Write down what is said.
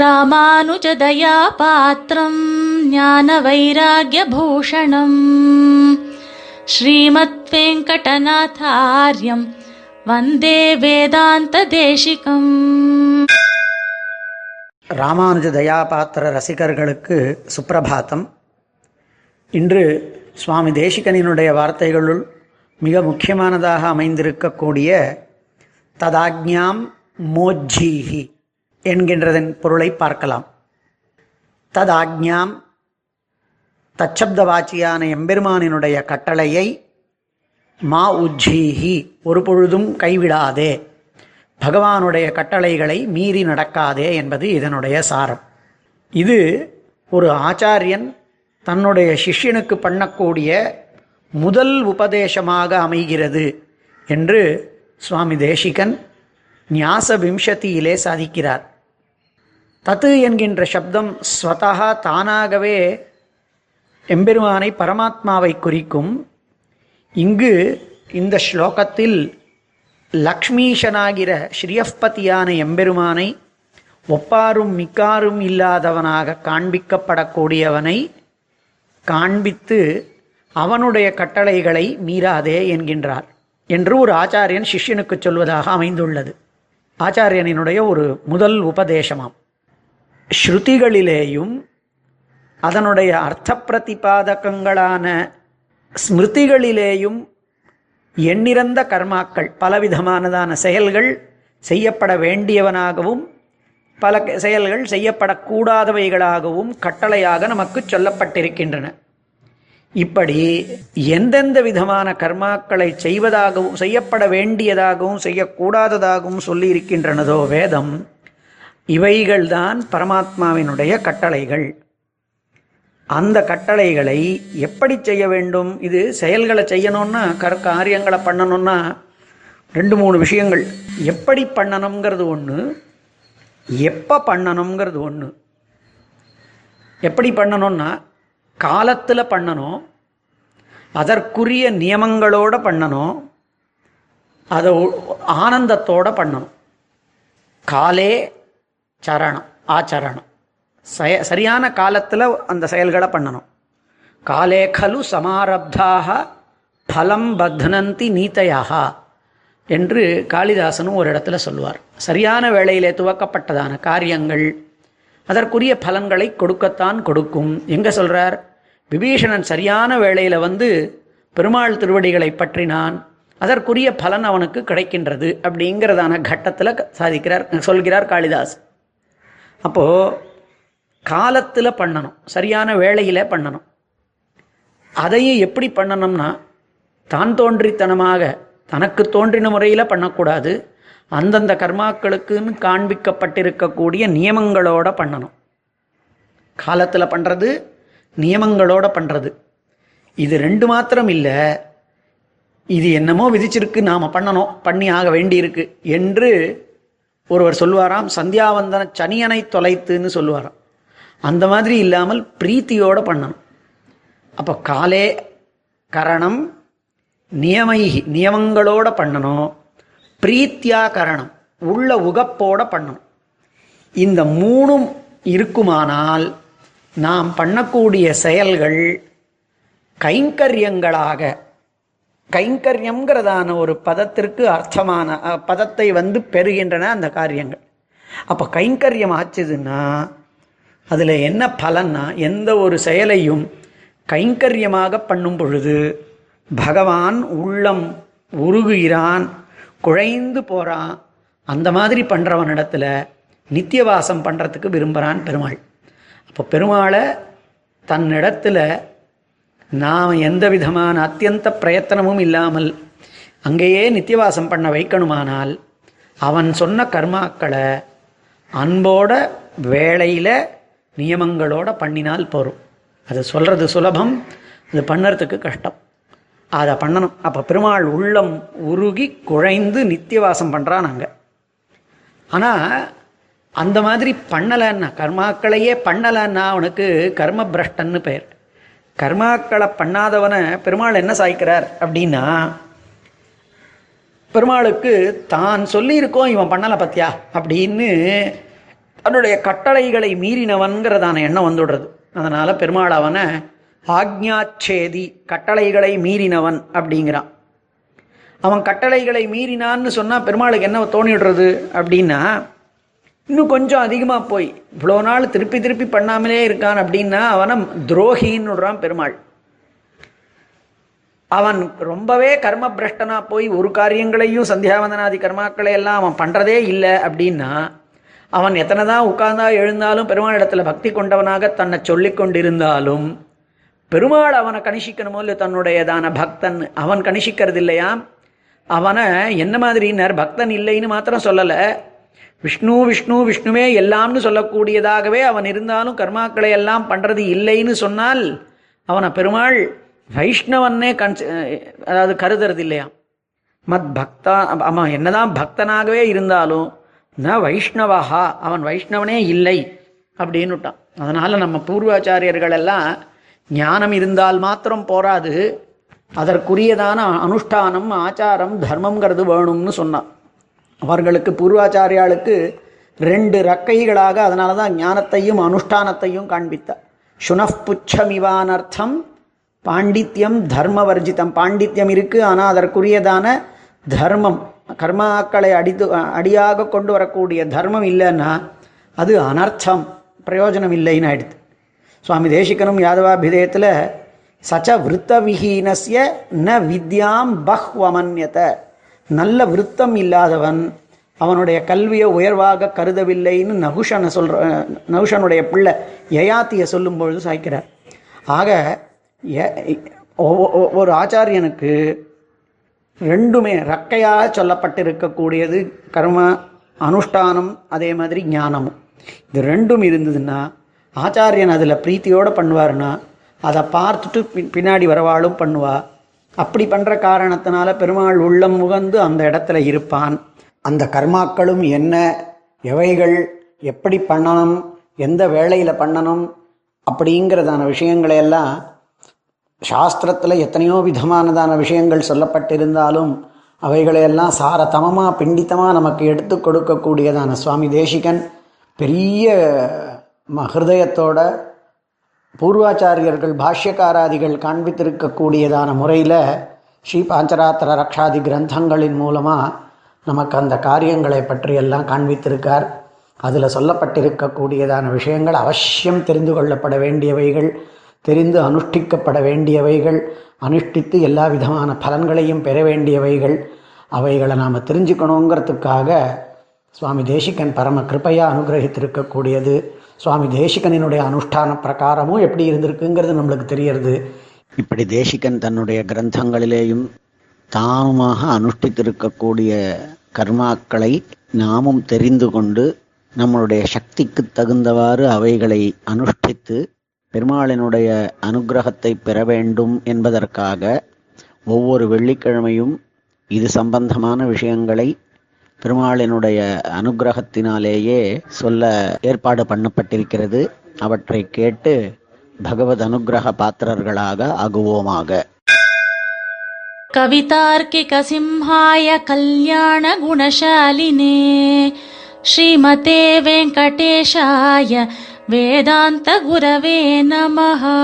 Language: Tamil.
ராமானுஜதயாபாத்திரம் ஞான வைராகியபூஷணம் ஸ்ரீமத் வெங்கடநாதாரியம் வந்தே வேதாந்ததேசிகம் ராமானுஜ தயாபாத்திர ரசிகர்களுக்கு சுப்பிரபாத்தம் இன்று சுவாமி தேசிகனினுடைய வார்த்தைகளுள் மிக முக்கியமானதாக அமைந்திருக்கக்கூடிய ததாக்ஞாம் மோஜ்ஜீஹி। என்கின்றதன் பொருளை பார்க்கலாம். ததாக்ஞாம் தச்சப்தவாச்சியான எம்பெருமானினுடைய கட்டளையை மா உஜ்ஜீஹி ஒரு பொழுதும் கைவிடாதே. பகவானுடைய கட்டளைகளை மீறி நடக்காதே என்பது இதனுடைய சாரம். இது ஒரு ஆச்சாரியன் தன்னுடைய சிஷ்யனுக்கு பண்ணக்கூடிய முதல் உபதேசமாக அமைகிறது என்று சுவாமி தேசிகன் ஞாச விம்சத்தியிலே சாதிக்கிறார். தத்து என்கின்ற சப்தம் ஸ்வதா தானாகவே எம்பெருமானை பரமாத்மாவை குறிக்கும். இங்கு இந்த ஸ்லோகத்தில் லக்ஷ்மீஷனாகிற ஸ்ரீயஸ்பதியான எம்பெருமானை ஒப்பாரும் மிக்காரும் இல்லாதவனாக காண்பிக்கப்படக்கூடியவனை காண்பித்து அவனுடைய கட்டளைகளை மீறாதே என்கின்றார் என்று ஒரு ஆச்சாரியன் சிஷ்யனுக்கு சொல்வதாக அமைந்துள்ளது. ஆச்சாரியனினுடைய ஒரு முதல் உபதேசமாம். ஸ்ருதிகளிலேயும் அதனுடைய அர்த்த பிரதிபாதகங்களான ஸ்மிருதிகளிலேயும் எண்ணிறந்த கர்மாக்கள் பலவிதமானதான செயல்கள் செய்யப்பட வேண்டியவனாகவும் பல செயல்கள் செய்யப்படக்கூடாதவைகளாகவும் கட்டளையாக நமக்கு சொல்லப்பட்டிருக்கின்றன. இப்படி எந்தெந்த விதமான கர்மாக்களை செய்வதாகவும் செய்யப்பட வேண்டியதாகவும் செய்யக்கூடாததாகவும் சொல்லியிருக்கின்றனதோ வேதம் இவைகள்தான் பரமாத்மாவினுடைய கட்டளைகள். அந்த கட்டளைகளை எப்படி செய்ய வேண்டும்? இது செயல்களை செய்யணும்னா கர் காரியங்களை பண்ணணும்னா ரெண்டு மூணு விஷயங்கள். எப்படி பண்ணணுங்கிறது ஒன்று எப்போ பண்ணணுங்கிறது ஒன்று எப்படி பண்ணணும்னா காலத்தில் பண்ணணும் அதற்குரிய நியமங்களோடு பண்ணணும் அதை ஆனந்தத்தோடு பண்ணணும். காலே சரணம் ஆச்சரணம். சய சரியான காலத்தில் அந்த செயல்களை பண்ணணும். காலே கலு சமாரப்தாக பலம் பத்னந்தி நீத்தையாக என்று காளிதாசனும் ஒரு இடத்துல சொல்லுவார். சரியான வேளையிலே துவக்கப்பட்டதான காரியங்கள் அதற்குரிய பலன்களை கொடுக்கத்தான் கொடுக்கும். எங்கே சொல்கிறார் விபீஷணன் சரியான வேளையில் வந்து பெருமாள் திருவடிகளை பற்றினான். அதற்குரிய பலன் அவனுக்கு கிடைக்கின்றது அப்படிங்கிறதான கட்டத்தில் சாதிக்கிறார் சொல்கிறார் காளிதாஸ். அப்போது காலத்தில் பண்ணணும். சரியான வேளையில் பண்ணணும். அதையும் எப்படி பண்ணணும்னா தான் தோன்றித்தனமாக தனக்கு தோன்றின முறையில் பண்ணக்கூடாது. அந்தந்த கர்மாக்களுக்குன்னு காண்பிக்கப்பட்டிருக்கக்கூடிய நியமங்களோட பண்ணணும். காலத்தில் பண்ணுறது நியமங்களோட பண்ணுறது இது ரெண்டு மாத்திரம் இல்லை. இது என்னமோ விதிச்சிருக்கு நாம் பண்ணணும் பண்ணி ஆக வேண்டியிருக்கு என்று ஒருவர் சொல்லுவாராம் சந்தியாவந்தன சனியனை தொலைத்துன்னு சொல்லுவாராம். அந்த மாதிரி இல்லாமல் பிரீத்தியோட பண்ணணும். அப்போ காலே கரணம் நியமை நியமங்களோட பண்ணணும். பிரீத்தியா கரணம் உள்ள உகப்போட பண்ணணும். இந்த மூணும் இருக்குமானால் நாம் பண்ணக்கூடிய செயல்கள் கைங்கரியங்களாக கைங்கரியங்கிறதான ஒரு பதத்திற்கு அர்த்தமான பதத்தை வந்து பெறுகின்றன அந்த காரியங்கள். அப்போ கைங்கரியம் ஆச்சுதுன்னா அதில் என்ன பலன்னா எந்த ஒரு செயலையும் கைங்கரியமாக பண்ணும் பொழுது பகவான் உள்ளம் உருகுகிறான் குழைந்து போகிறான் அந்த மாதிரி பண்ணுறவனிடத்தில் நித்தியவாசம் பண்ணுறதுக்கு விரும்புகிறான் பெருமாள். அப்போ பெருமாளை தன்னிடத்தில் நாம் எந்த விதமான அத்தியந்த பிரயத்தனமும் இல்லாமல் அங்கேயே நித்தியவாசம் பண்ண வைக்கணுமானால் அவன் சொன்ன கர்மாக்களை அன்போட வேலையில் நியமங்களோட பண்ணினால் போகும் அது சொல்கிறது சுலபம் அது பண்ணுறதுக்கு கஷ்டம். அதை பண்ணணும். அப்போ பெருமாள் உள்ளம் உருகி குழைந்து நித்தியவாசம் பண்ணுறான் அங்கே. ஆனால் அந்த மாதிரி பண்ணலைன்னா கர்மாக்களையே பண்ணலைன்னா அவனுக்கு கர்ம பிரஷ்டன்னு பெயர் கர்மாக்களை பண்ணாதவனை பெருமாள் என்ன சாய்க்கிறார் அப்படின்னா பெருமாளுக்கு தான் சொல்லியிருக்கோம் இவன் பண்ணலை பத்தியா அப்படின்னு தன்னுடைய கட்டளைகளை மீறினவன்கிறதான எண்ணம் வந்துடுறது. அதனால் பெருமாள் அவனை ஆக்ஞாச்சேதி கட்டளைகளை மீறினவன் அப்படிங்கிறான். அவன் கட்டளைகளை மீறினான்னு சொன்னால் பெருமாளுக்கு என்ன தோணிடுறது அப்படின்னா இன்னும் கொஞ்சம் அதிகமாக போய் இவ்வளோ நாள் திருப்பி திருப்பி பண்ணாமலே இருக்கான் அப்படின்னா அவனை துரோகின்னு விடுறான் பெருமாள். அவன் ரொம்பவே கர்ம பிரஷ்டனா போய் ஒரு காரியங்களையும் சந்தியாவந்தனாதி கர்மாக்களை எல்லாம் அவன் பண்ணுறதே இல்லை அப்படின்னா அவன் எத்தனை தான் உட்கார்ந்தா எழுந்தாலும் பெருமாள் இடத்துல பக்தி கொண்டவனாக தன்னை சொல்லி கொண்டிருந்தாலும் பெருமாள் அவனை கணிசிக்கணுமோ இல்லை தன்னுடையதான பக்தன் அவன் கணிசிக்கிறது இல்லையா அவனை என்ன மாதிரினர் பக்தன் இல்லைன்னு மாத்திரம் சொல்லலை. விஷ்ணு விஷ்ணு விஷ்ணுவே எல்லாம்னு சொல்லக்கூடியதாகவே அவன் இருந்தாலும் கர்மாக்களை எல்லாம் பண்ணுறது இல்லைன்னு சொன்னால் அவனை பெருமாள் வைஷ்ணவன்னே கன்சி அதாவது கருதுறது இல்லையா? மத் பக்தா அவன் என்னதான் பக்தனாகவே இருந்தாலும் ந வைஷ்ணவஹா அவன் வைஷ்ணவனே இல்லை அப்படின்னுட்டான். அதனால் நம்ம பூர்வாச்சாரியர்கள் எல்லாம் ஞானம் இருந்தால் மாத்திரம் போராது அதற்குரியதான அனுஷ்டானம் ஆச்சாரம் தர்மங்கிறது வேணும்னு சொன்னான். அவர்களுக்கு பூர்வாச்சாரியாளுக்கு ரெண்டு ரக்கைகளாக அதனால தான் ஞானத்தையும் அனுஷ்டானத்தையும் காண்பித்தார். சுனப்புச்சமிவானர்த்தம் பாண்டித்யம் தர்மவர்ஜிதம். பாண்டித்யம் இருக்கு ஆனால் அதற்குரியதான தர்மம். கர்மாக்களை அடித்து அடியாக கொண்டு வரக்கூடிய தர்மம் இல்லைன்னா அது அனர்த்தம் பிரயோஜனம் இல்லைன்னு ஆயிடுது. சுவாமி தேசிகனும் யாதவாபிதயத்தில் சச்ச விருத்தவிஹீனசிய ந வித்யாம் பஹ்வமன்யத. நல்ல விருத்தம் இல்லாதவன் அவனுடைய கல்வியை உயர்வாக கருதவில்லைன்னு நகுஷனை சொல்கிற நகுஷனுடைய பிள்ளை யயாத்தியை சொல்லும் பொழுது சாய்க்கிறார். ஆக ஒவ்வொ- ஒ- ஒரு ஆச்சாரியனுக்கு ரெண்டுமே ரக்கையாக சொல்லப்பட்டிருக்கக்கூடியது கர்ம அனுஷ்டானம் அதே மாதிரி ஞானமும். இது ரெண்டும் இருந்ததுன்னா ஆச்சாரியன் அதில் பிரீத்தியோடு பண்ணுவாருன்னா அதை பார்த்துட்டு பின்- பின்னாடி வரவாளும் பண்ணுவாள் அப்படி பண்ணுற காரணத்தினால பெருமாள் உள்ளம் முகந்து அந்த இடத்துல இருப்பான். அந்த கர்மாக்களும் என்ன? எவைகள்? எப்படி பண்ணணும்? எந்த வேளையில் பண்ணணும்? அப்படிங்கிறதான விஷயங்களை எல்லாம் சாஸ்திரத்தில் எத்தனையோ விதமானதான விஷயங்கள் சொல்லப்பட்டிருந்தாலும் அவைகளையெல்லாம் சாரதமமாக பிண்டித்தமாக நமக்கு எடுத்து கொடுக்கக்கூடியதான சுவாமி தேசிகன் பெரிய மகிருதயத்தோட பூர்வாச்சாரியர்கள் பாஷ்யக்காராதிகள் காண்பித்திருக்கக்கூடியதான முறையில் ஸ்ரீ பாஞ்சராத்திர ரக்ஷாதி கிரந்தங்களின் மூலமாக நமக்கு அந்த காரியங்களை பற்றியெல்லாம் காண்பித்திருக்கார். அதில் சொல்லப்பட்டிருக்கக்கூடியதான விஷயங்கள் அவசியம் தெரிந்து கொள்ளப்பட வேண்டியவைகள் தெரிந்து அனுஷ்டிக்கப்பட வேண்டியவைகள் அனுஷ்டித்து எல்லா விதமான பலன்களையும் பெற வேண்டியவைகள். அவைகளை நாம் தெரிஞ்சுக்கணுங்கிறதுக்காக சுவாமி தேசிகன் பரம கிருபையா அனுகிரகித்திருக்கக்கூடியது. சுவாமி தேசிகனினுடைய அனுஷ்டான பிரகாரமும் எப்படி இருந்திருக்குங்கிறது நம்மளுக்கு தெரியறது. இப்படி தேசிகன் தன்னுடைய கிரந்தங்களிலேயும் தாமாக அனுஷ்டித்திருக்கக்கூடிய கர்மாக்களை நாமும் தெரிந்து கொண்டு நம்மளுடைய சக்திக்கு தகுந்தவாறு அவைகளை அனுஷ்டித்து பெருமாளினுடைய அனுக்கிரகத்தை பெற வேண்டும் என்பதற்காக ஒவ்வொரு வெள்ளிக்கிழமையும் இது சம்பந்தமான விஷயங்களை பெருமாளினுடைய அனுகிரகத்தினாலேயே சொல்ல ஏற்பாடு பண்ணப்பட்டிருக்கிறது. அவற்றை கேட்டு பகவத் அனுகிரக பாத்திரர்களாக ஆகுவோமாக. கவிதார்க்கிக சிம்ஹாய கல்யாண குணசாலினே ஸ்ரீமதே வெங்கடேஷாய வேதாந்த குரவே நமஹா.